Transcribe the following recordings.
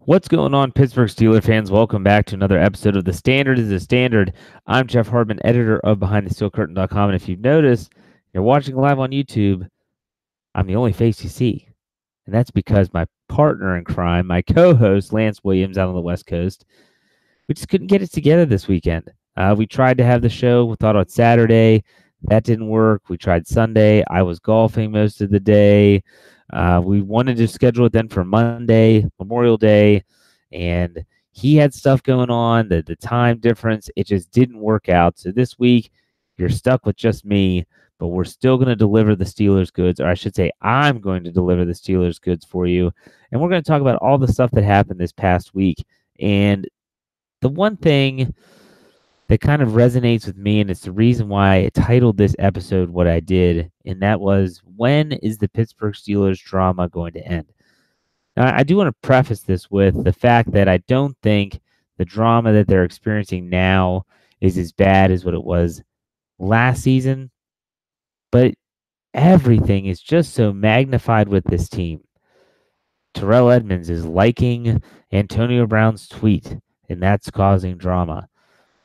What's going on, Pittsburgh Steeler fans? Welcome back to another episode of The Standard is the Standard. I'm Jeff Hartman, editor of BehindTheSteelCurtain.com. And if you've noticed, you're watching live on YouTube, I'm the only face you see. And that's because my partner in crime, my co host, Lance Williams, out on the West Coast, we just couldn't get it together this weekend. Uh, we tried to have the show, we thought on Saturday. That didn't work. We tried Sunday. I was golfing most of the day. Uh, we wanted to schedule it then for Monday, Memorial Day, and he had stuff going on. The the time difference, it just didn't work out. So this week, you're stuck with just me, but we're still going to deliver the Steelers goods, or I should say, I'm going to deliver the Steelers goods for you, and we're going to talk about all the stuff that happened this past week. And the one thing that kind of resonates with me, and it's the reason why I titled this episode what I did, and that was when is the Pittsburgh Steelers drama going to end? Now, I do want to preface this with the fact that I don't think the drama that they're experiencing now is as bad as what it was last season, but everything is just so magnified with this team. Terrell Edmunds is liking Antonio Brown's tweet, and that's causing drama.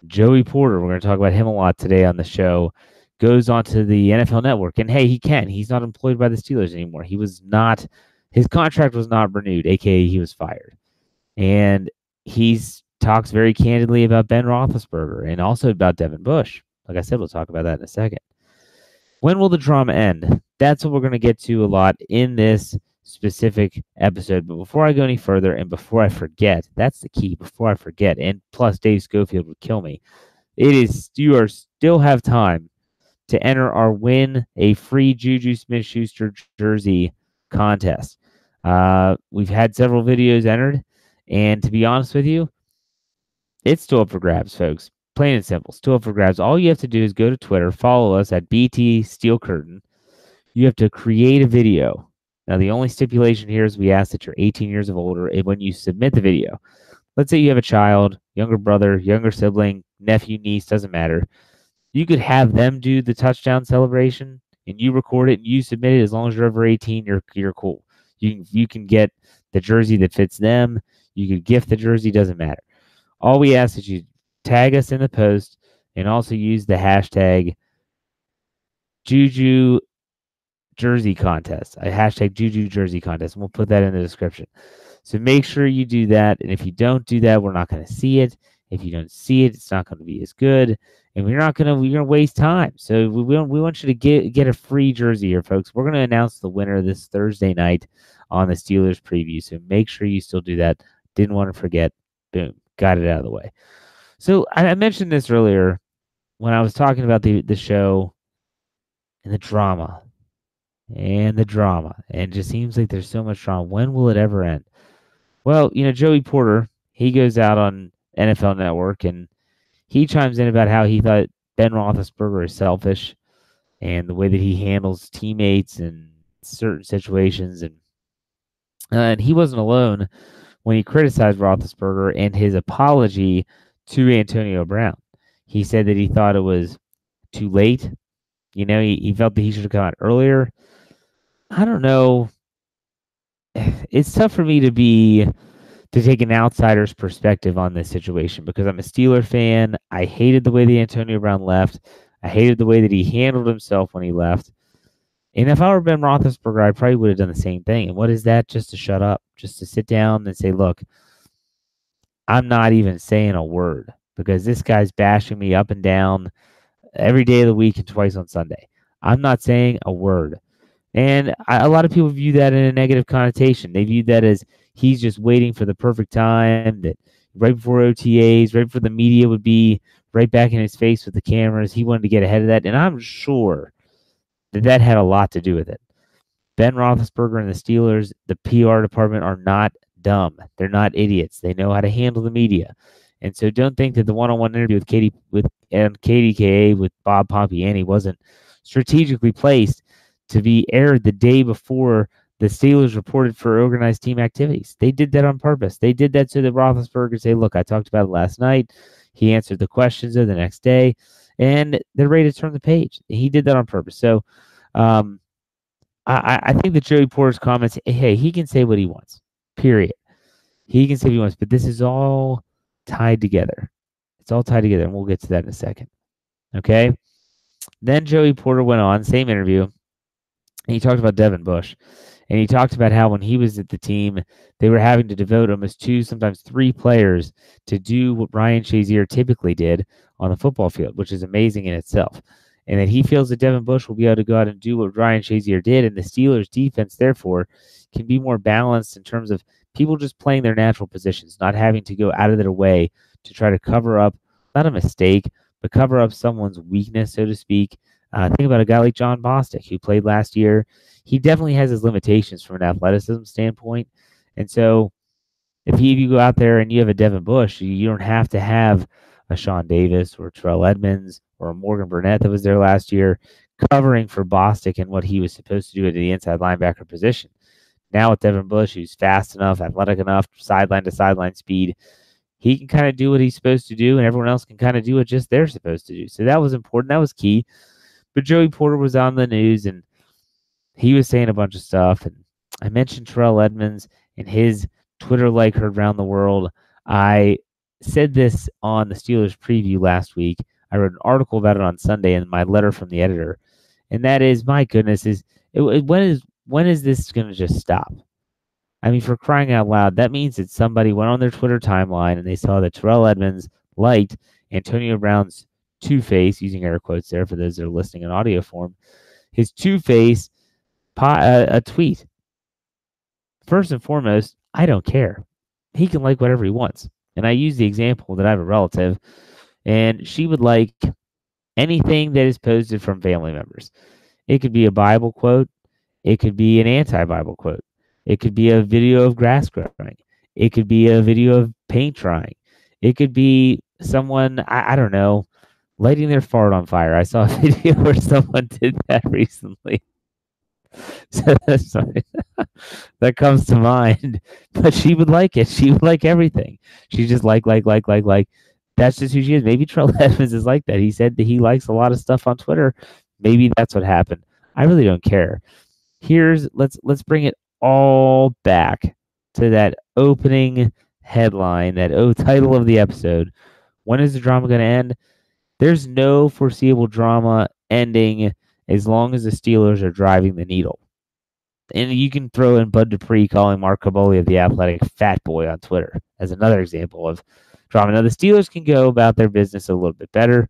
Joey Porter, we're going to talk about him a lot today on the show, goes onto the NFL network. And hey, he can. He's not employed by the Steelers anymore. He was not, his contract was not renewed, aka he was fired. And he's talks very candidly about Ben Roethlisberger and also about Devin Bush. Like I said, we'll talk about that in a second. When will the drama end? That's what we're going to get to a lot in this specific episode. But before I go any further and before I forget, that's the key. Before I forget, and plus Dave Schofield would kill me. It is you are still have time to enter our win a free Juju Smith Schuster jersey contest. Uh, we've had several videos entered, and to be honest with you, it's still up for grabs, folks. Plain and simple, still up for grabs. All you have to do is go to Twitter, follow us at BT Steel Curtain. You have to create a video now, the only stipulation here is we ask that you're 18 years of older when you submit the video. Let's say you have a child, younger brother, younger sibling, nephew, niece, doesn't matter. You could have them do the touchdown celebration and you record it and you submit it as long as you're over 18, you're you're cool. You can you can get the jersey that fits them. You could gift the jersey, doesn't matter. All we ask is you tag us in the post and also use the hashtag Juju jersey contest, a hashtag Juju jersey contest. And we'll put that in the description. So make sure you do that. And if you don't do that, we're not going to see it. If you don't see it, it's not going to be as good, and we're not going to we're going to waste time. So we we, want- we want you to get get a free jersey here, folks. We're going to announce the winner this Thursday night on the Steelers preview. So make sure you still do that. Didn't want to forget. Boom, got it out of the way. So I, I mentioned this earlier when I was talking about the the show and the drama and the drama. And just seems like there's so much drama. When will it ever end? Well, you know, Joey Porter, he goes out on NFL Network and he chimes in about how he thought Ben Roethlisberger is selfish and the way that he handles teammates in certain situations. And, uh, and he wasn't alone when he criticized Roethlisberger and his apology to Antonio Brown. He said that he thought it was too late. You know, he, he felt that he should have come out earlier. I don't know. It's tough for me to be to take an outsider's perspective on this situation because I'm a Steeler fan. I hated the way that Antonio Brown left. I hated the way that he handled himself when he left. And if I were Ben Roethlisberger, I probably would have done the same thing. And what is that? Just to shut up, just to sit down and say, "Look, I'm not even saying a word because this guy's bashing me up and down every day of the week and twice on Sunday. I'm not saying a word." And I, a lot of people view that in a negative connotation. They view that as he's just waiting for the perfect time that right before OTAs, right before the media would be right back in his face with the cameras. He wanted to get ahead of that. And I'm sure that that had a lot to do with it. Ben Roethlisberger and the Steelers, the PR department are not dumb. They're not idiots. They know how to handle the media. And so don't think that the one-on-one interview with Katie with and KDKA with Bob Pompeani wasn't strategically placed to be aired the day before the Steelers reported for organized team activities. They did that on purpose. They did that so that Roethlisberger could say, "Look, I talked about it last night. He answered the questions of the next day, and they're ready to turn the page." He did that on purpose. So, um, I, I think that Joey Porter's comments, hey, he can say what he wants. Period. He can say what he wants, but this is all tied together. It's all tied together, and we'll get to that in a second. Okay. Then Joey Porter went on, same interview, and he talked about Devin Bush. And he talked about how when he was at the team, they were having to devote almost two, sometimes three players to do what Ryan Shazier typically did on the football field, which is amazing in itself. And that he feels that Devin Bush will be able to go out and do what Ryan Shazier did. And the Steelers' defense, therefore, can be more balanced in terms of people just playing their natural positions, not having to go out of their way to try to cover up, not a mistake, but cover up someone's weakness, so to speak. Uh, think about a guy like Jon Bostic, who played last year. He definitely has his limitations from an athleticism standpoint. And so if if you go out there and you have a Devin Bush, you, you don't have to have a Sean Davis or Terrell Edmunds or Morgan Burnett that was there last year covering for Bostic and what he was supposed to do at the inside linebacker position. Now with Devin Bush, who's fast enough, athletic enough, sideline to sideline speed, he can kind of do what he's supposed to do, and everyone else can kind of do what just they're supposed to do. So that was important. That was key. But Joey Porter was on the news and he was saying a bunch of stuff. And I mentioned Terrell Edmunds and his Twitter like heard around the world. I said this on the Steelers preview last week. I wrote an article about it on Sunday in my letter from the editor. And that is, my goodness, is it, it- when is when is this going to just stop? I mean, for crying out loud, that means that somebody went on their Twitter timeline and they saw that Terrell Edmunds liked Antonio Brown's Two Face, using air quotes there for those that are listening in audio form, his Two Face uh, a tweet. First and foremost, I don't care. He can like whatever he wants. And I use the example that I have a relative, and she would like anything that is posted from family members. It could be a Bible quote, it could be an anti Bible quote, it could be a video of grass growing, it could be a video of paint drying, it could be someone, I, I don't know, lighting their fart on fire. I saw a video where someone did that recently. So that comes to mind. But she would like it. She would like everything. She just like, like, like, like, like. That's just who she is. Maybe Terrell Evans is like that. He said that he likes a lot of stuff on Twitter. Maybe that's what happened. I really don't care. Here's let's let's bring it all back to that opening headline, that oh title of the episode. When is the drama going to end? There's no foreseeable drama ending as long as the Steelers are driving the needle. And you can throw in Bud Dupree calling Mark Kaboly of the Athletic fat boy on Twitter as another example of drama. Now the Steelers can go about their business a little bit better.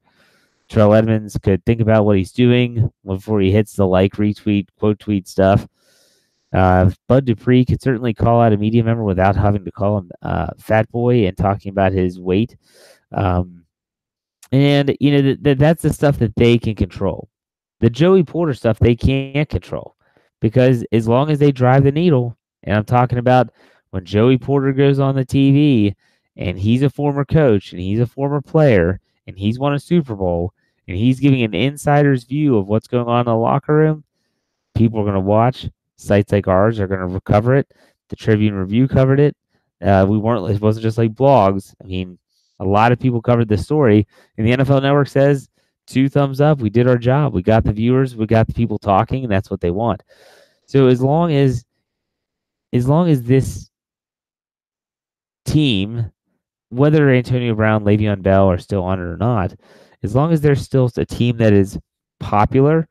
Terrell Edmunds could think about what he's doing before he hits the like, retweet, quote tweet stuff. Uh, Bud Dupree could certainly call out a media member without having to call him uh, fat boy and talking about his weight. Um, and you know th- th- that's the stuff that they can control. The Joey Porter stuff they can't control because as long as they drive the needle, and I'm talking about when Joey Porter goes on the TV and he's a former coach and he's a former player and he's won a Super Bowl and he's giving an insider's view of what's going on in the locker room, people are going to watch. Sites like ours are going to recover it. The Tribune Review covered it. Uh, we weren't. It wasn't just like blogs. I mean, a lot of people covered this story, and the NFL Network says two thumbs up. We did our job. We got the viewers. We got the people talking, and that's what they want. So as long as, as long as this team, whether Antonio Brown, Le'Veon Bell are still on it or not, as long as there's still a team that is popular,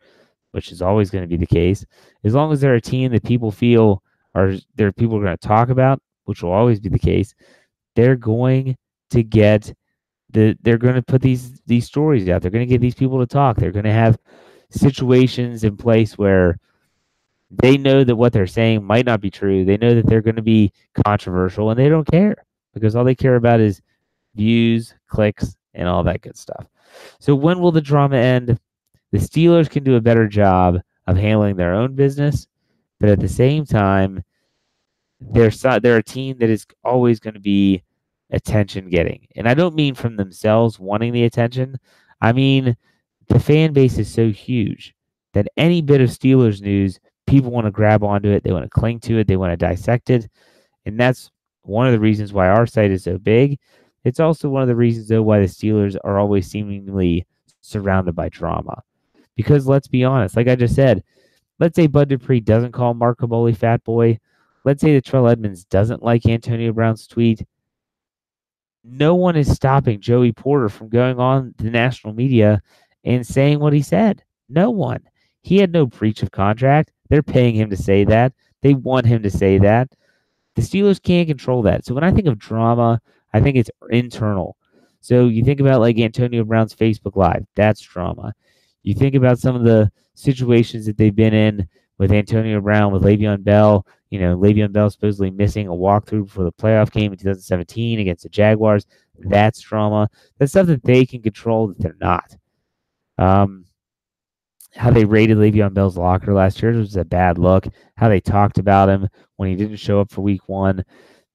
which is always going to be the case, as long as they're a team that people feel are there people are going to talk about, which will always be the case, they're going to get the they're going to put these these stories out. They're going to get these people to talk. They're going to have situations in place where they know that what they're saying might not be true. They know that they're going to be controversial and they don't care because all they care about is views, clicks, and all that good stuff. So when will the drama end? The Steelers can do a better job of handling their own business, but at the same time, they're they're a team that is always going to be attention getting. And I don't mean from themselves wanting the attention. I mean the fan base is so huge that any bit of Steelers news, people want to grab onto it, they want to cling to it, they want to dissect it. And that's one of the reasons why our site is so big. It's also one of the reasons though why the Steelers are always seemingly surrounded by drama. Because let's be honest, like I just said, let's say Bud Dupree doesn't call Mark Kaboly fat boy. Let's say that Terrell Edmunds doesn't like Antonio Brown's tweet. No one is stopping Joey Porter from going on the national media and saying what he said. No one. He had no breach of contract. They're paying him to say that. They want him to say that. The Steelers can't control that. So when I think of drama, I think it's internal. So you think about like Antonio Brown's Facebook Live, that's drama. You think about some of the situations that they've been in with Antonio Brown, with Le'Veon Bell. You know, Le'Veon Bell supposedly missing a walkthrough before the playoff game in 2017 against the Jaguars. That's drama. That's stuff that they can control that they're not. Um, how they rated Le'Veon Bell's locker last year was a bad look. How they talked about him when he didn't show up for week one.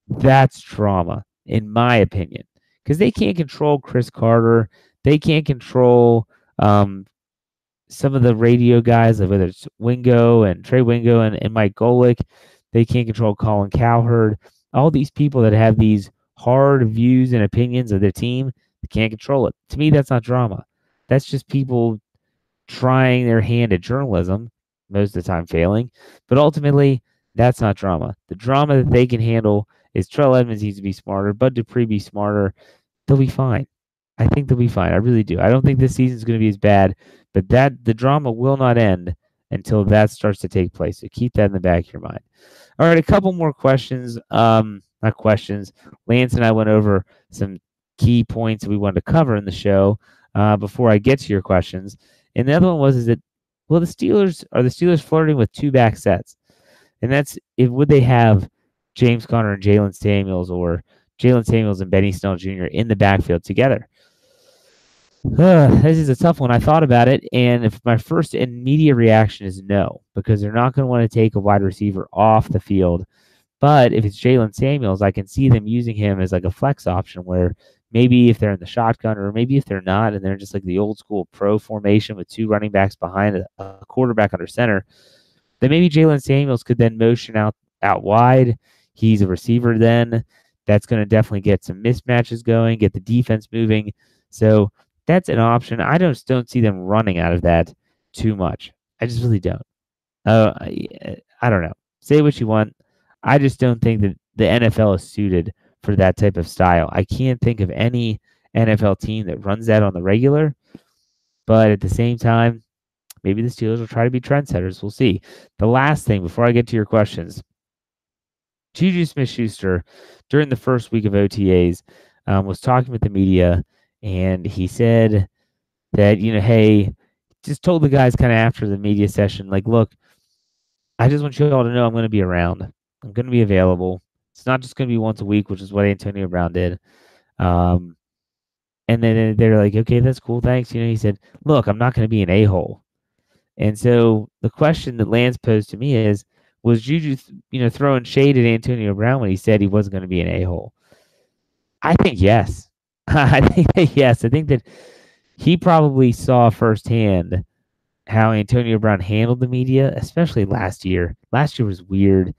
That's trauma, in my opinion. Because they can't control Cris Carter. They can't control um, some of the radio guys, whether it's Wingo and Trey Wingo and, and Mike Golic. They can't control Colin Cowherd. All these people that have these hard views and opinions of their team, they can't control it. To me, that's not drama. That's just people trying their hand at journalism, most of the time failing. But ultimately, that's not drama. The drama that they can handle is Trell Edmunds needs to be smarter, Bud Dupree be smarter. They'll be fine. I think they'll be fine. I really do. I don't think this season's going to be as bad, but that the drama will not end until that starts to take place. So keep that in the back of your mind. All right, a couple more questions. Um, not questions. Lance and I went over some key points we wanted to cover in the show uh, before I get to your questions. And the other one was is that well the Steelers are the Steelers flirting with two back sets, and that's if would they have James Conner and Jaylen Samuels or Jaylen Samuels and Benny Snell Jr. in the backfield together. This is a tough one. I thought about it, and if my first immediate reaction is no, because they're not going to want to take a wide receiver off the field. But if it's Jaylen Samuels, I can see them using him as like a flex option where maybe if they're in the shotgun or maybe if they're not and they're just like the old school pro formation with two running backs behind a, a quarterback under center, then maybe Jaylen Samuels could then motion out out wide. He's a receiver then. That's going to definitely get some mismatches going, get the defense moving. So that's an option. I just don't see them running out of that too much. I just really don't. Uh, I, I don't know. Say what you want. I just don't think that the NFL is suited for that type of style. I can't think of any NFL team that runs that on the regular. But at the same time, maybe the Steelers will try to be trendsetters. We'll see. The last thing before I get to your questions Juju Smith Schuster, during the first week of OTAs, um, was talking with the media, and he said that you know, hey, just told the guys kind of after the media session, like, look, I just want you all to know I'm going to be around. I'm going to be available. It's not just going to be once a week, which is what Antonio Brown did. Um, and then they're like, okay, that's cool. Thanks. You know, he said, look, I'm not going to be an a hole. And so the question that Lance posed to me is, was Juju, you know, throwing shade at Antonio Brown when he said he wasn't going to be an a hole? I think yes. I think that yes. I think that he probably saw firsthand how Antonio Brown handled the media, especially last year. Last year was weird.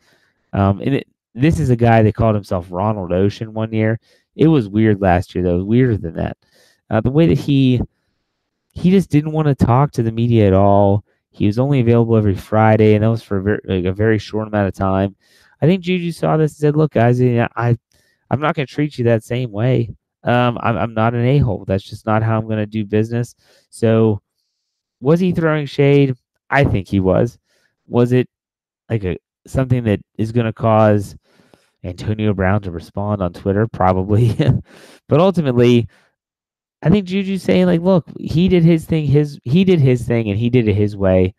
Um, and it, this is a guy that called himself Ronald Ocean one year. It was weird last year, though. Weirder than that. Uh, the way that he he just didn't want to talk to the media at all. He was only available every Friday, and that was for a very, like a very short amount of time. I think Juju saw this and said, "Look, guys, I I'm not going to treat you that same way. Um, I'm, I'm not an a hole. That's just not how I'm going to do business." So, was he throwing shade? I think he was. Was it like a something that is going to cause Antonio Brown to respond on Twitter? Probably. but ultimately, I think Juju's saying like, look, he did his thing, his he did his thing, and he did it his way.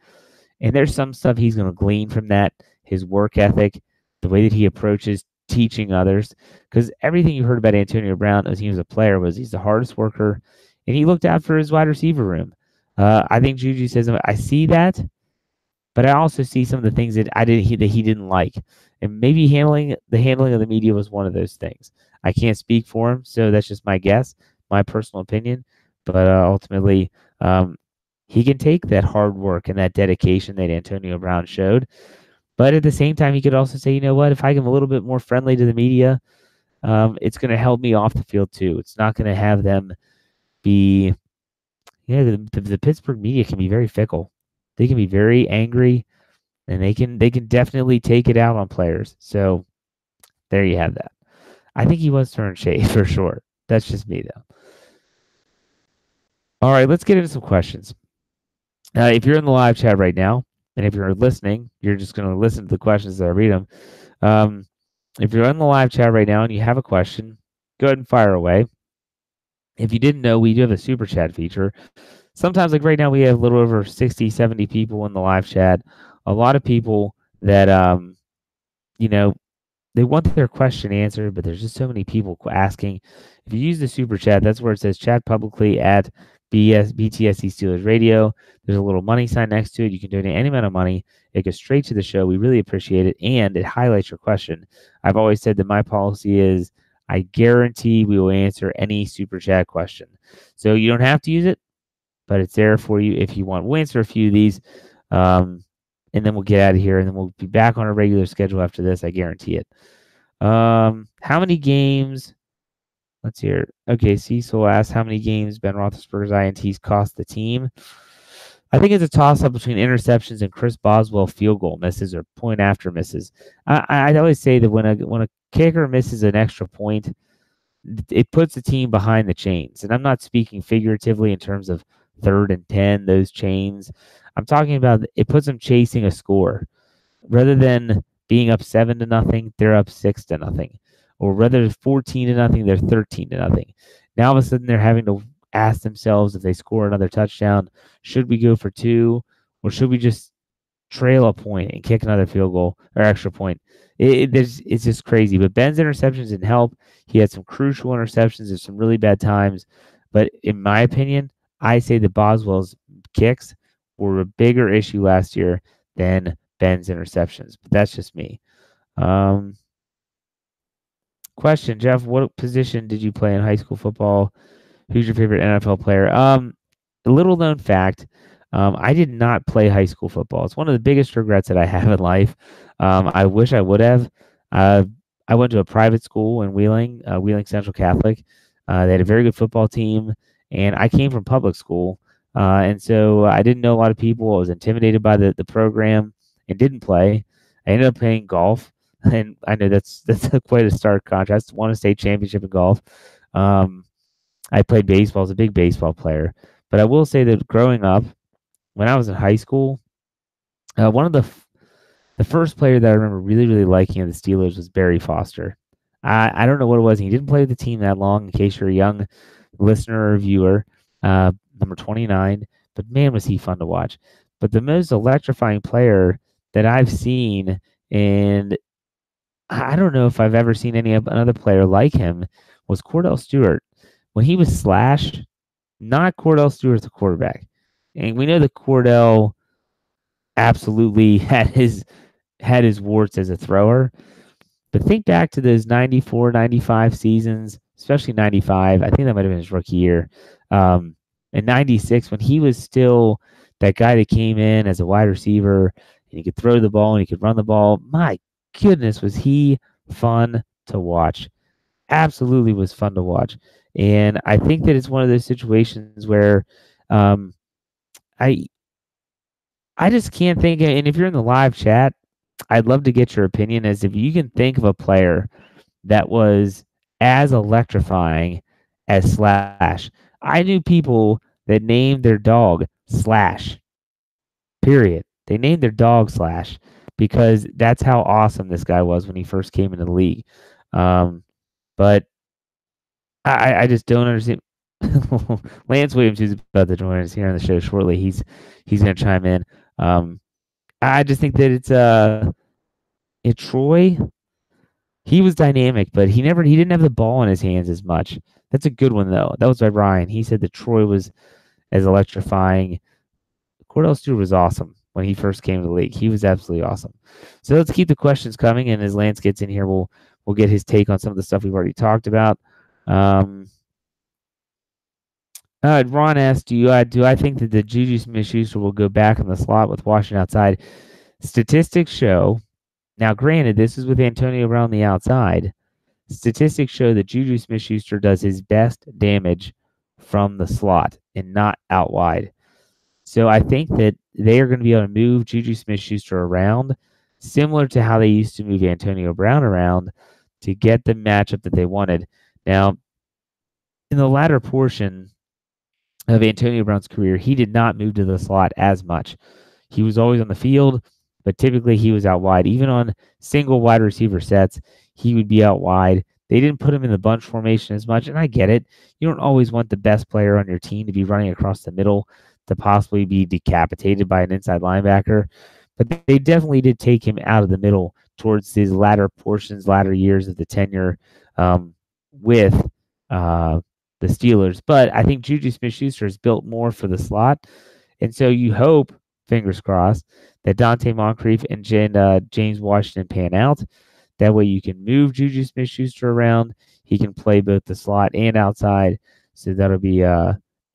And there's some stuff he's going to glean from that, his work ethic, the way that he approaches teaching others. Because everything you heard about Antonio Brown as he was a player was he's the hardest worker, and he looked out for his wide receiver room. Uh, I think Juju says I see that, but I also see some of the things that I did he, that he didn't like, and maybe handling the handling of the media was one of those things. I can't speak for him, so that's just my guess, my personal opinion. But uh, ultimately, um, he can take that hard work and that dedication that Antonio Brown showed. But at the same time, he could also say, you know what, if I am a little bit more friendly to the media, um, it's going to help me off the field too. It's not going to have them be, yeah, the, the, the Pittsburgh media can be very fickle. They can be very angry, and they can they can definitely take it out on players. So there you have that. I think he was throwing shade for sure. That's just me though. All right, let's get into some questions. Uh, if you're in the live chat right now, and if you're listening, you're just going to listen to the questions as I read them. Um, if you're in the live chat right now and you have a question, go ahead and fire away. If you didn't know, we do have a super chat feature. Sometimes, like right now, we have a little over 60, 70 people in the live chat. A lot of people that, um, you know, they want their question answered, but there's just so many people asking. If you use the super chat, that's where it says chat publicly at BS, BTSC Steelers Radio. There's a little money sign next to it. You can donate any amount of money. It goes straight to the show. We really appreciate it. And it highlights your question. I've always said that my policy is I guarantee we will answer any super chat question. So you don't have to use it, but it's there for you if you want. We'll answer a few of these. Um, and then we'll get out of here and then we'll be back on a regular schedule after this. I guarantee it. Um, how many games Let's hear. Okay, Cecil asks how many games Ben Roethlisberger's INTs cost the team. I think it's a toss up between interceptions and Chris Boswell field goal misses or point after misses. I, I always say that when a when a kicker misses an extra point, it puts the team behind the chains. And I'm not speaking figuratively in terms of third and ten, those chains. I'm talking about it puts them chasing a score rather than being up seven to nothing. They're up six to nothing or rather than 14 to nothing, they're 13 to nothing. Now all of a sudden they're having to ask themselves if they score another touchdown, should we go for two or should we just trail a point and kick another field goal or extra point? It, it, it's just crazy. But Ben's interceptions didn't help. He had some crucial interceptions and some really bad times. But in my opinion, I say that Boswell's kicks were a bigger issue last year than Ben's interceptions. But that's just me. Um, Question, Jeff, what position did you play in high school football? Who's your favorite NFL player? Um, a little known fact, um, I did not play high school football. It's one of the biggest regrets that I have in life. Um, I wish I would have. Uh, I went to a private school in Wheeling, uh, Wheeling Central Catholic. Uh, they had a very good football team, and I came from public school, uh, and so I didn't know a lot of people. I was intimidated by the the program and didn't play. I ended up playing golf and I know that's that's quite a stark contrast. Won a state championship in golf. Um, I played baseball as a big baseball player, but I will say that growing up, when I was in high school, uh, one of the f- the first player that I remember really really liking of the Steelers was Barry Foster. I, I don't know what it was. He didn't play with the team that long, in case you're a young listener or viewer. Uh, number 29. But man, was he fun to watch. But the most electrifying player that I've seen, and I don't know if I've ever seen any another player like him, was Kordell Stewart. When he was slashed, not Kordell Stewart the quarterback. And we know that Kordell absolutely had his had his warts as a thrower. But think back to those 94, 95 seasons, especially 95. I think that might have been his rookie year. Um, in 96, when he was still that guy that came in as a wide receiver and he could throw the ball and he could run the ball. My goodness, was he fun to watch. Absolutely was fun to watch. And I think that it's one of those situations where um, I I just can't think. And if you're in the live chat, I'd love to get your opinion as if you can think of a player that was as electrifying as Slash. I knew people that named their dog Slash. Period. They named their dog Slash because that's how awesome this guy was when he first came into the league. Um, but I, I just don't understand. Lance Williams, who's about to join us here on the show shortly, he's he's going to chime in. Um, I just think that it's uh, it Troy. He was dynamic, but he never he didn't have the ball in his hands as much. That's a good one though. That was by Ryan. He said that Troy was as electrifying. Kordell Stewart was awesome when he first came to the league. He was absolutely awesome. So let's keep the questions coming, and as Lance gets in here, we'll we'll get his take on some of the stuff we've already talked about. Um, uh, Ron asked, "Do you uh, do I think that the Juju Smith-Schuster will go back in the slot with Washington outside?" Statistics show. Now, granted, this is with Antonio on the outside. Statistics show that Juju Smith-Schuster does his best damage from the slot and not out wide. So I think that they are going to be able to move Juju Smith-Schuster around, similar to how they used to move Antonio Brown around to get the matchup that they wanted. Now, in the latter portion of Antonio Brown's career, he did not move to the slot as much. He was always on the field, but typically he was out wide. Even on single wide receiver sets, he would be out wide. They didn't put him in the bunch formation as much, and I get it. You don't always want the best player on your team to be running across the middle to possibly be decapitated by an inside linebacker, but they definitely did take him out of the middle towards his latter portions, latter years of the tenure. Um, with uh, the Steelers. But I think Juju Smith Schuster is built more for the slot. And so you hope, fingers crossed, that Donte Moncrief and Jen, uh, James Washington pan out. That way you can move Juju Smith Schuster around. He can play both the slot and outside. So that'll be uh,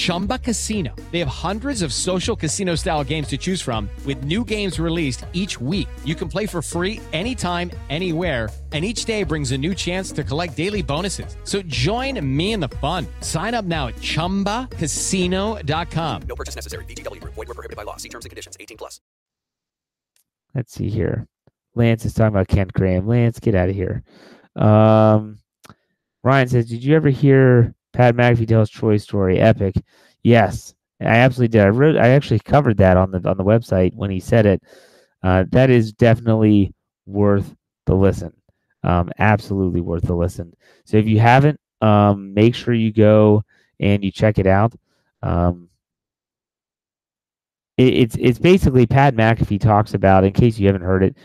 Chumba Casino. They have hundreds of social casino style games to choose from, with new games released each week. You can play for free anytime, anywhere and each day brings a new chance to collect daily bonuses. So join me in the fun. Sign up now at ChumbaCasino.com. No purchase necessary. VGW Group. Void were prohibited by law. See terms and conditions. 18 plus. let's see here. Lance is talking about Kent Graham. Lance, get out of here. Um, Ryan says, Did you ever hear Pat McAfee tells his Troy story? Epic. Yes, I absolutely did. I wrote I actually covered that on the on the website when he said it. Uh, that is definitely worth the listen. Um, absolutely worth the listen. So if you haven't, um, make sure you go and you check it out. Um, it, it's it's basically Pat McAfee talks about. In case you haven't heard it,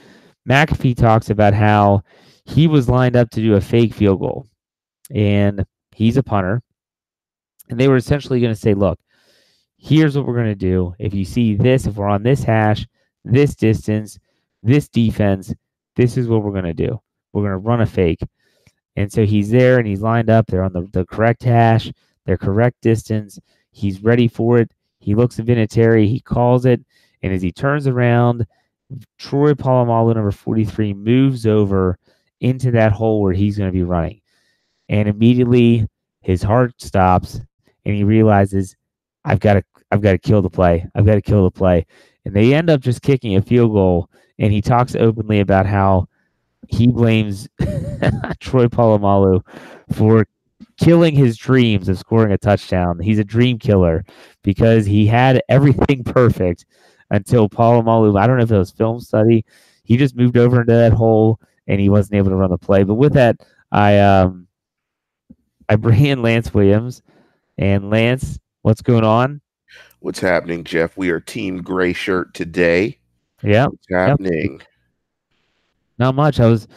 McAfee talks about how he was lined up to do a fake field goal, and he's a punter, and they were essentially going to say, "Look, here's what we're going to do. If you see this, if we're on this hash, this distance, this defense, this is what we're going to do." We're going to run a fake. And so he's there and he's lined up. They're on the, the correct hash, their correct distance. He's ready for it. He looks at Vinatieri. He calls it. And as he turns around, Troy Polamalu, number 43, moves over into that hole where he's going to be running. And immediately his heart stops and he realizes, I've got to I've got to kill the play. I've got to kill the play. And they end up just kicking a field goal. And he talks openly about how he blames Troy Polamalu for killing his dreams of scoring a touchdown. He's a dream killer because he had everything perfect until Polamalu, I don't know if it was film study, he just moved over into that hole and he wasn't able to run the play. But with that, I um I bring in Lance Williams. And Lance, what's going on? What's happening, Jeff? We are Team Gray Shirt today. Yeah. What's happening? Not much. I was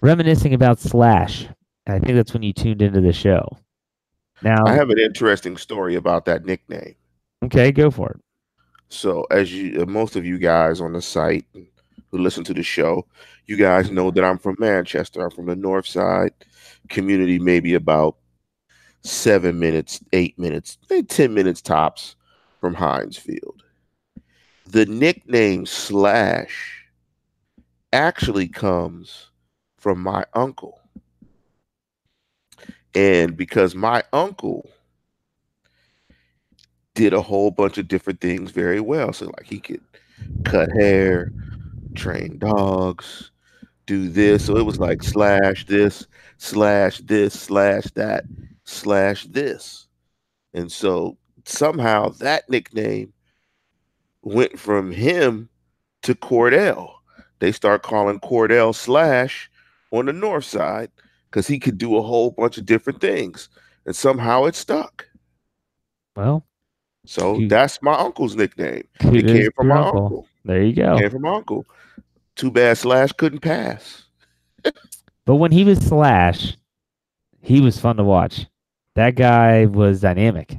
reminiscing about Slash. I think that's when you tuned into the show. Now, I have an interesting story about that nickname. okay, go for it. So, as you, uh, most of you guys on the site who listen to the show, you guys know that I'm from Manchester. I'm from the North Side community, maybe about seven minutes, eight minutes, ten minutes tops from Heinz Field. The nickname Slash actually comes from my uncle. And because my uncle did a whole bunch of different things very well. So, like, he could cut hair, train dogs, do this. So, it was like slash this, slash this, slash that, slash this. And so, somehow that nickname went from him to Kordell. They start calling Kordell Slash on the north side because he could do a whole bunch of different things. And somehow it stuck. Well, So You- that's my uncle's nickname. It came from my uncle. uncle. There you go. Came from my uncle. Too bad Slash couldn't pass. But when he was Slash, he was fun to watch. That guy was dynamic.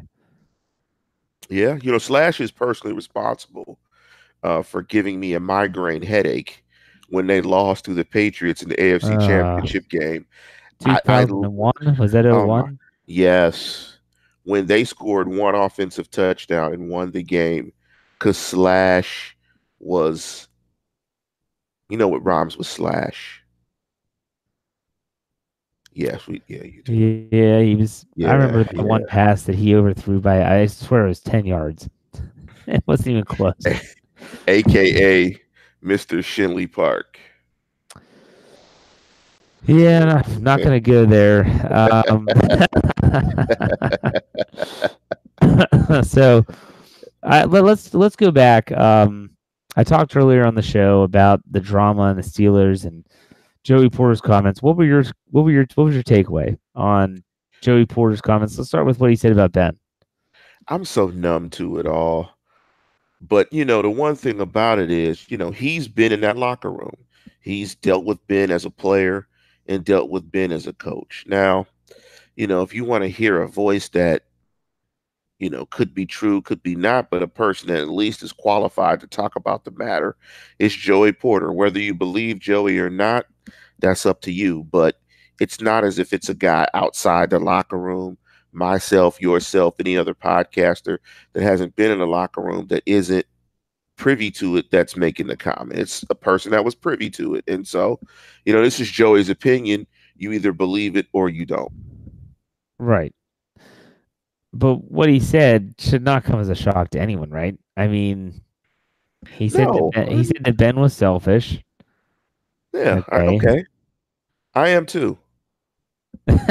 Yeah, you know, Slash is personally responsible uh, for giving me a migraine headache when they lost to the Patriots in the AFC Ah. Championship game. I- I- 2001? was that Oh, 01? Yes, when they scored one offensive touchdown and won the game, because Slash was, you know, what rhymes with Slash. Yes, we yeah you do. yeah, he was. I remember Yeah, the one pass that he overthrew by, I swear it was 10 yards. it wasn't even close. AKA Mr. Schenley Park. Yeah, I'm not going to go there. Um, so, I, let, let's let's go back. Um, I talked earlier on the show about the drama and the Steelers and Joey Porter's comments. What were your what were your what was your takeaway on Joey Porter's comments? Let's start with what he said about Ben. I'm so numb to it all. But you know, the one thing about it is, you know, he's been in that locker room. He's dealt with Ben as a player and dealt with Ben as a coach. Now, you know, if you want to hear a voice that, you know, could be true, could be not, but a person that at least is qualified to talk about the matter is Joey Porter. Whether you believe Joey or not, that's up to you. But it's not as if it's a guy outside the locker room myself, yourself, any other podcaster that hasn't been in the locker room that isn't privy to it that's making the comment. It's a person that was privy to it. And so, you know, this is Joey's opinion. You either believe it or you don't. Right. But what he said should not come as a shock to anyone, right? I mean, he said No, that ben, he said that Ben was selfish. Yeah. I- Okay. okay. I am too. I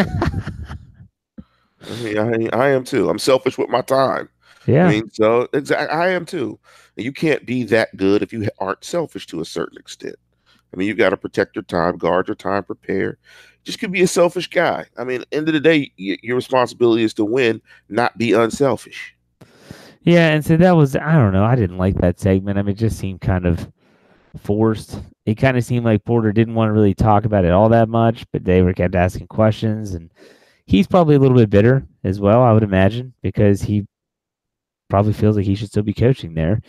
mean, I, I am too. I'm selfish with my time. yeah. I mean, so exactly, I am too. And you can't be that good if you aren't selfish to a certain extent. I mean, you've got to protect your time, guard your time, prepare. Just could be a selfish guy. I mean, end of the day, y- your responsibility is to win, not be unselfish. Yeah, and so that was I don't know, I didn't like that segment. I mean it just seemed kind of forced. It kind of seemed like Porter didn't want to really talk about it all that much, but they were kept asking questions and he's probably a little bit bitter as well, I would imagine, because he probably feels like he should still be coaching there.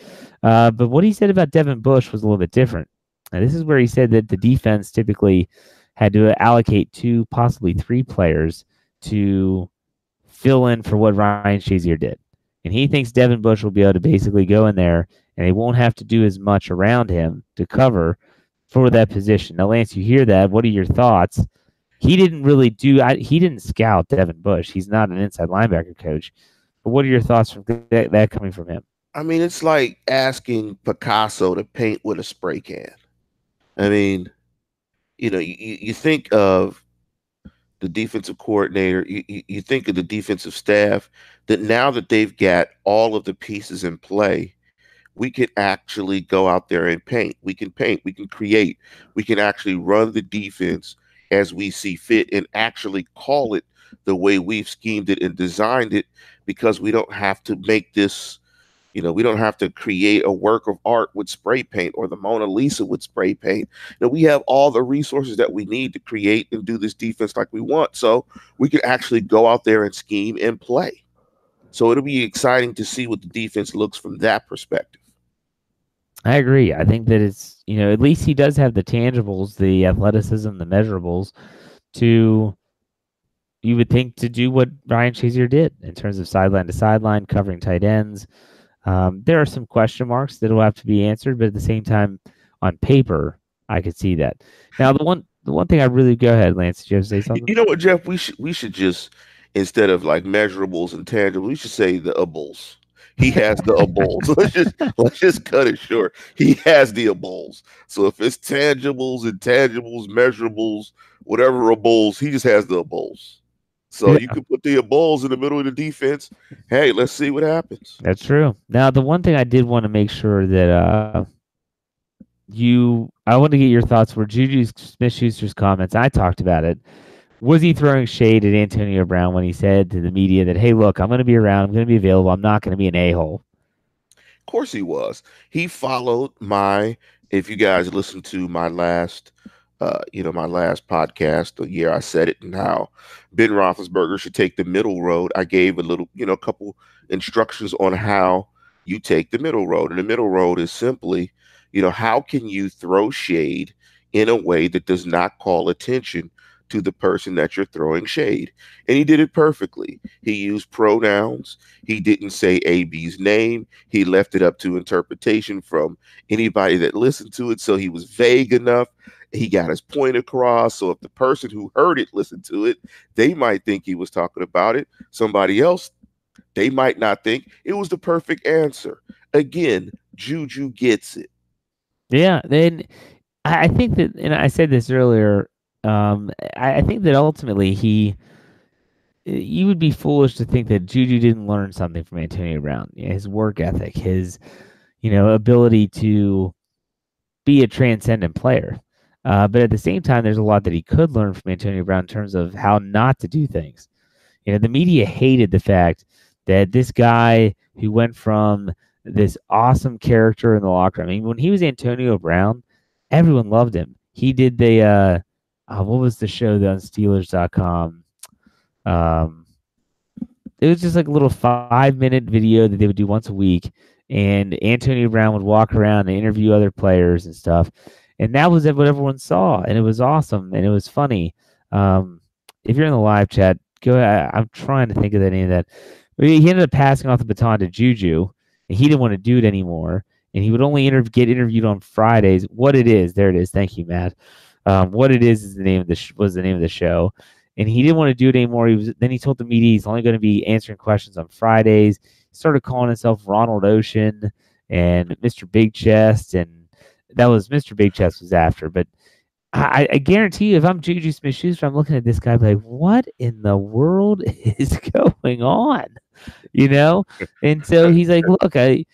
Uh, but what he said about Devin Bush was a little bit different. Now, this is where he said that the defense typically had to allocate two, possibly three players to fill in for what Ryan Shazier did. And he thinks Devin Bush will be able to basically go in there and they won't have to do as much around him to cover for that position. Now, Lance, you hear that. What are your thoughts? He didn't really do, I, he didn't scout Devin Bush. He's not an inside linebacker coach. But what are your thoughts from that, that coming from him? I mean, it's like asking Picasso to paint with a spray can. I mean, you know, you, you think of the defensive coordinator, you, you, you think of the defensive staff, that now that they've got all of the pieces in play, we can actually go out there and paint. We can paint, we can create, we can actually run the defense as we see fit and actually call it the way we've schemed it and designed it because we don't have to make this you know, we don't have to create a work of art with spray paint or the Mona Lisa with spray paint. You know, we have all the resources that we need to create and do this defense like we want. So we can actually go out there and scheme and play. So it'll be exciting to see what the defense looks from that perspective. I agree. I think that it's, you know, at least he does have the tangibles, the athleticism, the measurables to you would think to do what Ryan Shazier did in terms of sideline to sideline, covering tight ends, um, there are some question marks that will have to be answered, but at the same time, on paper, I could see that. Now, the one the one thing I really go ahead, Lance, did you have to say something? You know what, Jeff? We should we should just instead of like measurables and tangibles, we should say the ables. He has the ables. let's just let's just cut it short. He has the ables. So if it's tangibles, intangibles, measurables, whatever ables, he just has the ables. So yeah. you can put the balls in the middle of the defense. Hey, let's see what happens. That's true. Now, the one thing I did want to make sure that uh, you, I want to get your thoughts were Juju Smith Schuster's comments. I talked about it. Was he throwing shade at Antonio Brown when he said to the media that, hey, look, I'm going to be around, I'm going to be available, I'm not going to be an a hole? Of course he was. He followed my, if you guys listen to my last uh, you know, my last podcast, the year I said it, and how Ben Roethlisberger should take the middle road. I gave a little, you know, a couple instructions on how you take the middle road, and the middle road is simply, you know, how can you throw shade in a way that does not call attention to the person that you're throwing shade. And he did it perfectly. He used pronouns. He didn't say AB's name. He left it up to interpretation from anybody that listened to it. So he was vague enough he got his point across. So if the person who heard it listened to it, they might think he was talking about it. Somebody else, they might not think it was the perfect answer. Again, Juju gets it. Yeah, then I think that, and I said this earlier. Um, I, I think that ultimately he, you would be foolish to think that Juju didn't learn something from Antonio Brown. His work ethic, his, you know, ability to be a transcendent player. Uh, but at the same time, there's a lot that he could learn from Antonio Brown in terms of how not to do things. You know, the media hated the fact that this guy who went from this awesome character in the locker room. I mean, when he was Antonio Brown, everyone loved him. He did the uh, uh what was the show on Steelers.com? Um, it was just like a little five minute video that they would do once a week, and Antonio Brown would walk around and interview other players and stuff and that was what everyone saw, and it was awesome and it was funny. Um, if you're in the live chat, go. I, am trying to think of name of that. He ended up passing off the baton to Juju, and he didn't want to do it anymore. And he would only get interviewed on Fridays. What it is, there it is. Thank you, Matt. Um, what it is is the name of the sh- was the name of the show, and he didn't want to do it anymore. He was then he told the media he's only going to be answering questions on Fridays. He started calling himself Ronald Ocean and Mr. Big Chest and that was Mr. Big Chest was after, but I, I guarantee you, if I'm Juju Smith Schuster, I'm looking at this guy like, what in the world is going on? You know? And so he's like, look, I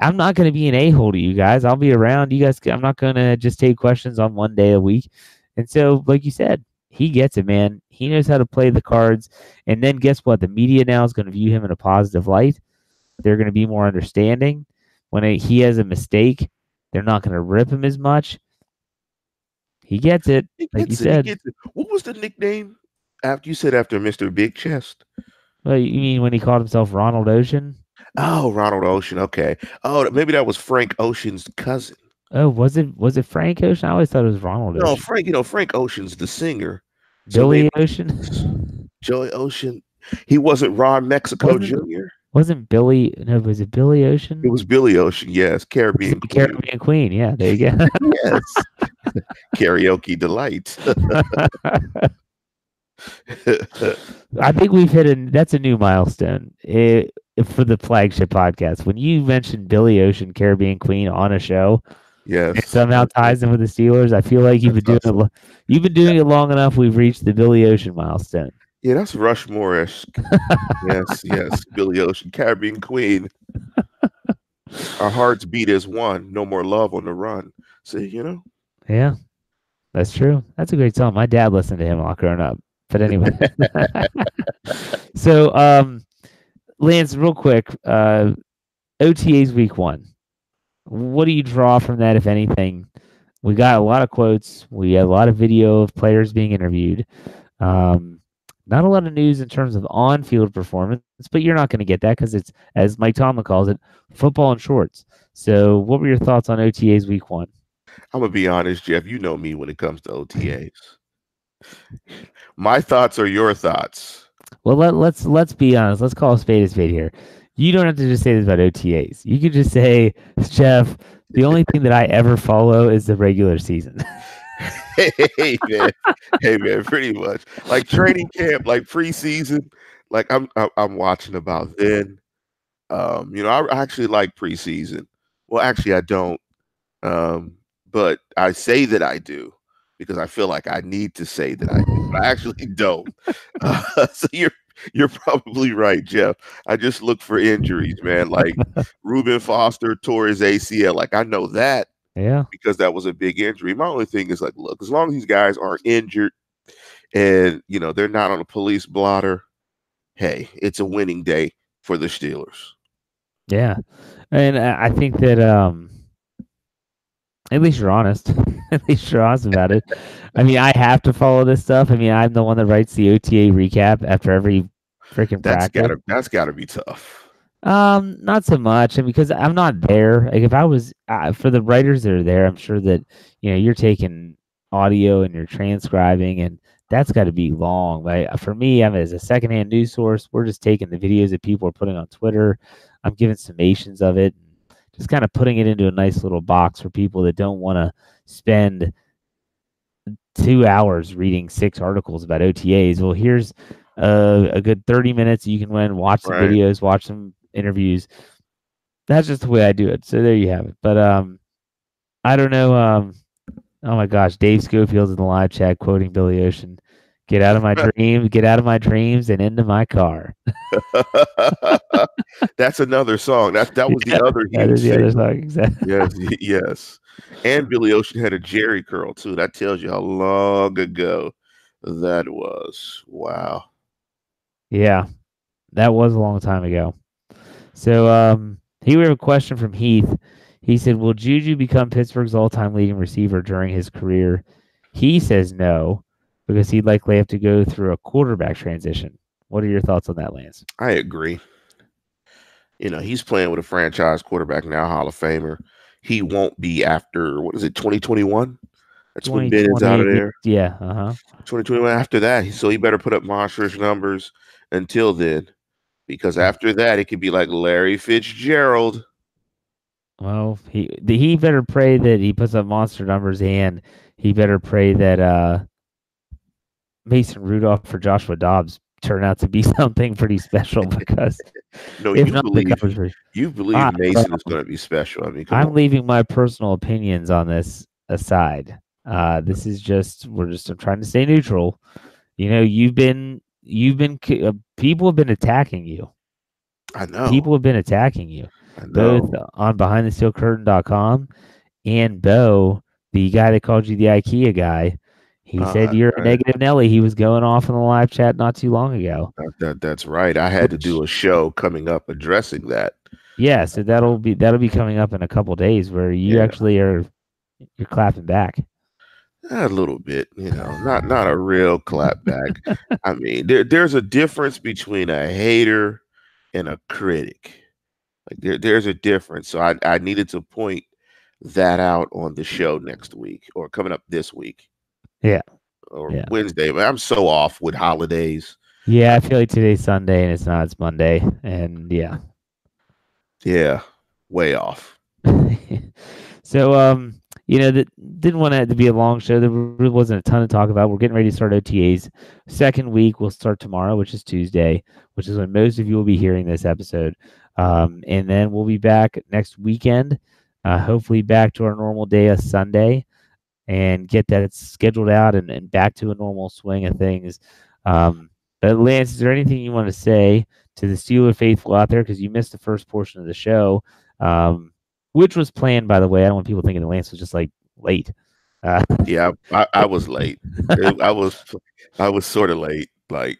I'm not going to be an a hole to you guys. I'll be around. You guys, I'm not going to just take questions on one day a week. And so, like you said, he gets it, man. He knows how to play the cards. And then guess what? The media now is going to view him in a positive light. They're going to be more understanding. When he has a mistake, they're not going to rip him as much. He gets it, he like gets you it, said. What was the nickname after you said after Mister Big Chest? Well, you mean when he called himself Ronald Ocean? Oh, Ronald Ocean. Okay. Oh, maybe that was Frank Ocean's cousin. Oh, was it? Was it Frank Ocean? I always thought it was Ronald. No, Ocean. Frank. You know, Frank Ocean's the singer. Billy so Ocean. Joey Ocean. He wasn't Ron Mexico wasn't Jr. Wasn't Billy? No, was it Billy Ocean? It was Billy Ocean. Yes, Caribbean Queen. Caribbean Queen. Yeah, there you go. yes, karaoke delight. I think we've hit a that's a new milestone it, eh, for the flagship podcast. When you mentioned Billy Ocean, Caribbean Queen on a show, Yes. It somehow ties in with the Steelers. I feel like you've been doing it. You've been doing it long enough. We've reached the Billy Ocean milestone. Yeah, that's Rushmore-ish. yes, yes. Billy Ocean, Caribbean Queen. Our hearts beat as one. No more love on the run. See, you know. Yeah, that's true. That's a great song. My dad listened to him while growing up. But anyway, so um, Lance, real quick, uh, OTA's week one. What do you draw from that, if anything? We got a lot of quotes. We had a lot of video of players being interviewed. Um, not a lot of news in terms of on-field performance, but you're not going to get that because it's, as Mike Tomlin calls it, football in shorts. So, what were your thoughts on OTA's week one? I'm gonna be honest, Jeff. You know me when it comes to OTAs. My thoughts are your thoughts. Well, let, let's let's be honest. Let's call a spade a spade here. You don't have to just say this about OTAs. You could just say, Jeff, the only thing that I ever follow is the regular season. hey man, hey man, pretty much like training camp, like preseason. Like I'm, I'm, watching about then. Um, you know, I actually like preseason. Well, actually, I don't. Um, but I say that I do because I feel like I need to say that I do, but I actually don't. Uh, so you're you're probably right, Jeff. I just look for injuries, man. Like Reuben Foster tore his ACL. Like I know that yeah. because that was a big injury. My only thing is like, look, as long as these guys aren't injured and you know they're not on a police blotter, hey, it's a winning day for the Steelers. Yeah. And I think that um at least you're honest. at least you're honest about it. I mean, I have to follow this stuff. I mean, I'm the one that writes the OTA recap after every freaking That's practice. gotta that's gotta be tough. Um, not so much, and because I'm not there. Like if I was uh, for the writers that are there, I'm sure that you know you're taking audio and you're transcribing, and that's got to be long. Like for me, I'm as a secondhand news source. We're just taking the videos that people are putting on Twitter. I'm giving summations of it, just kind of putting it into a nice little box for people that don't want to spend two hours reading six articles about OTAs. Well, here's a, a good 30 minutes you can win, watch some Right. videos, watch some interviews. That's just the way I do it. So there you have it. But um I don't know um oh my gosh, Dave Schofield's in the live chat quoting Billy Ocean. Get out of my dream, get out of my dreams and into my car. that's another song. That that was Yeah, the other That is the other song. Exactly. Yes, yes. And Billy Ocean had a Jheri curl too. That tells you how long ago that was. Wow. Yeah. That was a long time ago. So um here we have a question from Heath. He said, Will Juju become Pittsburgh's all time leading receiver during his career? He says no, because he'd likely have to go through a quarterback transition. What are your thoughts on that, Lance? I agree. You know, he's playing with a franchise quarterback now, Hall of Famer. He won't be after what is it, 2021? That's when Ben is out of there. Yeah, uh-huh. 2021 after that. So he better put up monstrous numbers until then. Because after that, it could be like Larry Fitzgerald. Well, he he better pray that he puts up monster numbers and he better pray that uh Mason Rudolph for Joshua Dobbs turn out to be something pretty special because No, you believe you believe Ah, Mason is going to be special. I mean, I'm on. leaving my personal opinions on this aside. Uh, this is just we're just trying to stay neutral. You know, you've been you've been uh, people have been attacking you. I know. People have been attacking you I know. both on behindthesteelcurtain.com and Bo, the guy that called you the IKEA guy. He Ah, said you're a negative Nelly. He was going off in the live chat not too long ago. That, that- that's right. I had to do a show coming up addressing that. Yeah, so that'll be that'll be coming up in a couple days where you Yeah. actually are you're clapping back. A little bit, you know, not not a real clapback. I mean, there, there's a difference between a hater and a critic. Like there, there's a difference. So I, I needed to point that out on the show next week or coming up this week. Yeah. Or Yeah. Wednesday. But I'm so off with holidays. Yeah, I feel like today's Sunday and it's not. It's Monday, and yeah. Yeah. Way off. so, um, you know, that didn't want it to be a long show. There really wasn't a ton to talk about. We're getting ready to start OTAs. Second week we'll start tomorrow, which is Tuesday, which is when most of you will be hearing this episode. Um, and then we'll be back next weekend. uh, hopefully back to our normal day of Sunday and get that scheduled out and, and back to a normal swing of things. Um, but Lance, is there anything you want to say to the Steeler faithful out there? Because you missed the first portion of the show, um, which was planned, by the way. I don't want people thinking Lance was just like late. Uh, yeah, I, I was late. I was I was sort of late. Like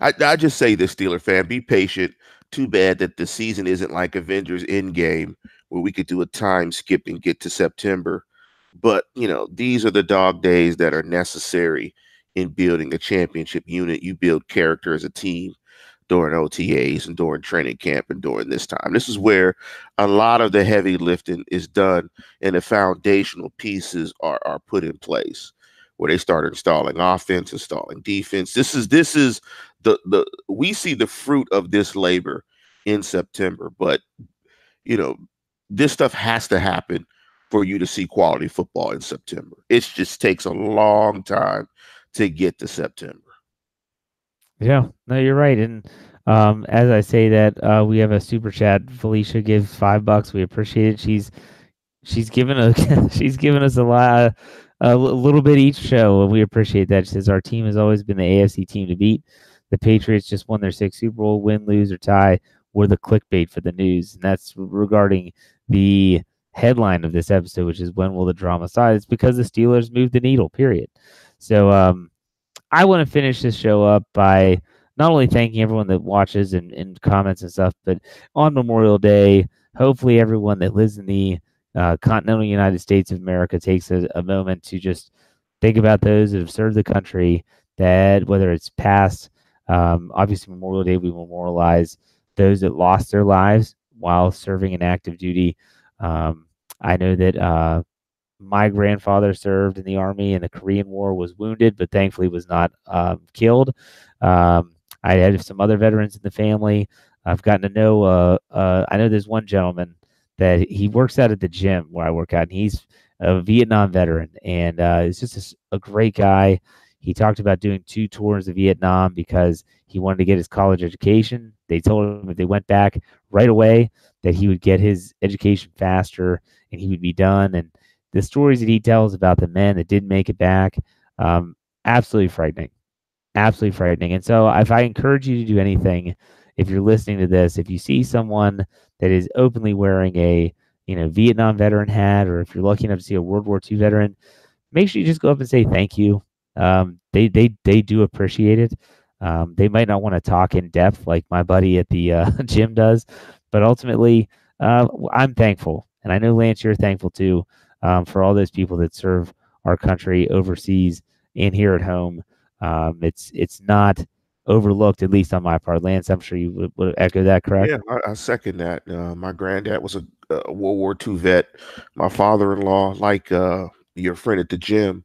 I, I just say this, Steeler fan, be patient. Too bad that the season isn't like Avengers Endgame, where we could do a time skip and get to September. But you know, these are the dog days that are necessary in building a championship unit. You build character as a team during OTAs and during training camp and during this time. This is where a lot of the heavy lifting is done and the foundational pieces are, are put in place where they start installing offense, installing defense. This is this is the the we see the fruit of this labor in September, but you know, this stuff has to happen for you to see quality football in September. It just takes a long time to get to September. Yeah, no, you're right. And um, as I say that, uh, we have a super chat. Felicia gives five bucks. We appreciate it. She's she's given a she's given us a lot, a little bit each show, and we appreciate that. She says our team has always been the AFC team to beat. The Patriots just won their sixth Super Bowl. Win, lose, or tie were the clickbait for the news, and that's regarding the headline of this episode, which is when will the drama stop? It's because the Steelers moved the needle. Period. So um, I want to finish this show up by not only thanking everyone that watches and, and comments and stuff, but on Memorial Day, hopefully everyone that lives in the uh, continental United States of America takes a, a, moment to just think about those that have served the country. That whether it's past, um, obviously Memorial Day, we memorialize those that lost their lives while serving in active duty. Um, I know that uh, my grandfather served in the army in the Korean War, was wounded, but thankfully was not um, killed. Um, I had some other veterans in the family. I've gotten to know. Uh, uh, I know there's one gentleman that he works out at the gym where I work out, and he's a Vietnam veteran, and uh, he's just a, a great guy. He talked about doing two tours of Vietnam because he wanted to get his college education. They told him if they went back right away that he would get his education faster and he would be done. And the stories that he tells about the men that didn't make it back, um, absolutely frightening, absolutely frightening. And so, if I encourage you to do anything, if you're listening to this, if you see someone that is openly wearing a you know Vietnam veteran hat, or if you're lucky enough to see a World War II veteran, make sure you just go up and say thank you. Um, they they they do appreciate it. Um, they might not want to talk in depth like my buddy at the uh, gym does, but ultimately, uh, I'm thankful, and I know Lance, you're thankful too um, for all those people that serve our country overseas and here at home. Um, it's it's not overlooked, at least on my part. Lance, I'm sure you would, would echo that, correct? Yeah, I, I second that. Uh, my granddad was a, a, World War II vet. My father-in-law, like uh, your friend at the gym,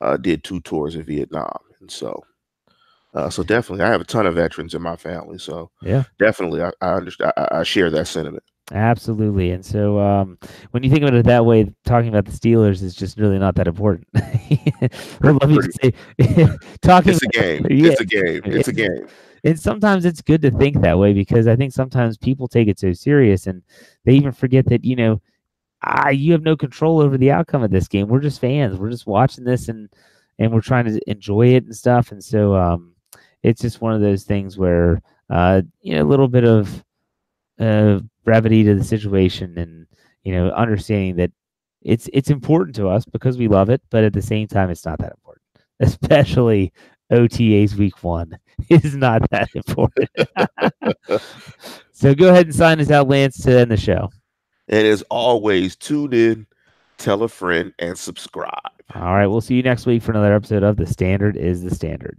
uh, did two tours in Vietnam, and so. Uh, so definitely, I have a ton of veterans in my family. So yeah, definitely, I, I understand. I, I share that sentiment. Absolutely. And so um, when you think about it that way, talking about the Steelers is just really not that important. let me say, talking it's a game. Yeah, it's a game. It's a game. And sometimes it's good to think that way because I think sometimes people take it so serious and they even forget that, you know, I, you have no control over the outcome of this game. We're just fans. We're just watching this and and we're trying to enjoy it and stuff. And so um, it's just one of those things where uh, you know a little bit of uh, brevity to the situation and you know understanding that it's it's important to us because we love it, but at the same time, it's not that important. Especially OTA's week one is not that important. so go ahead and sign us out, Lance, to end the show. And as always, tune in, tell a friend, and subscribe. All right, we'll see you next week for another episode of The Standard is the Standard.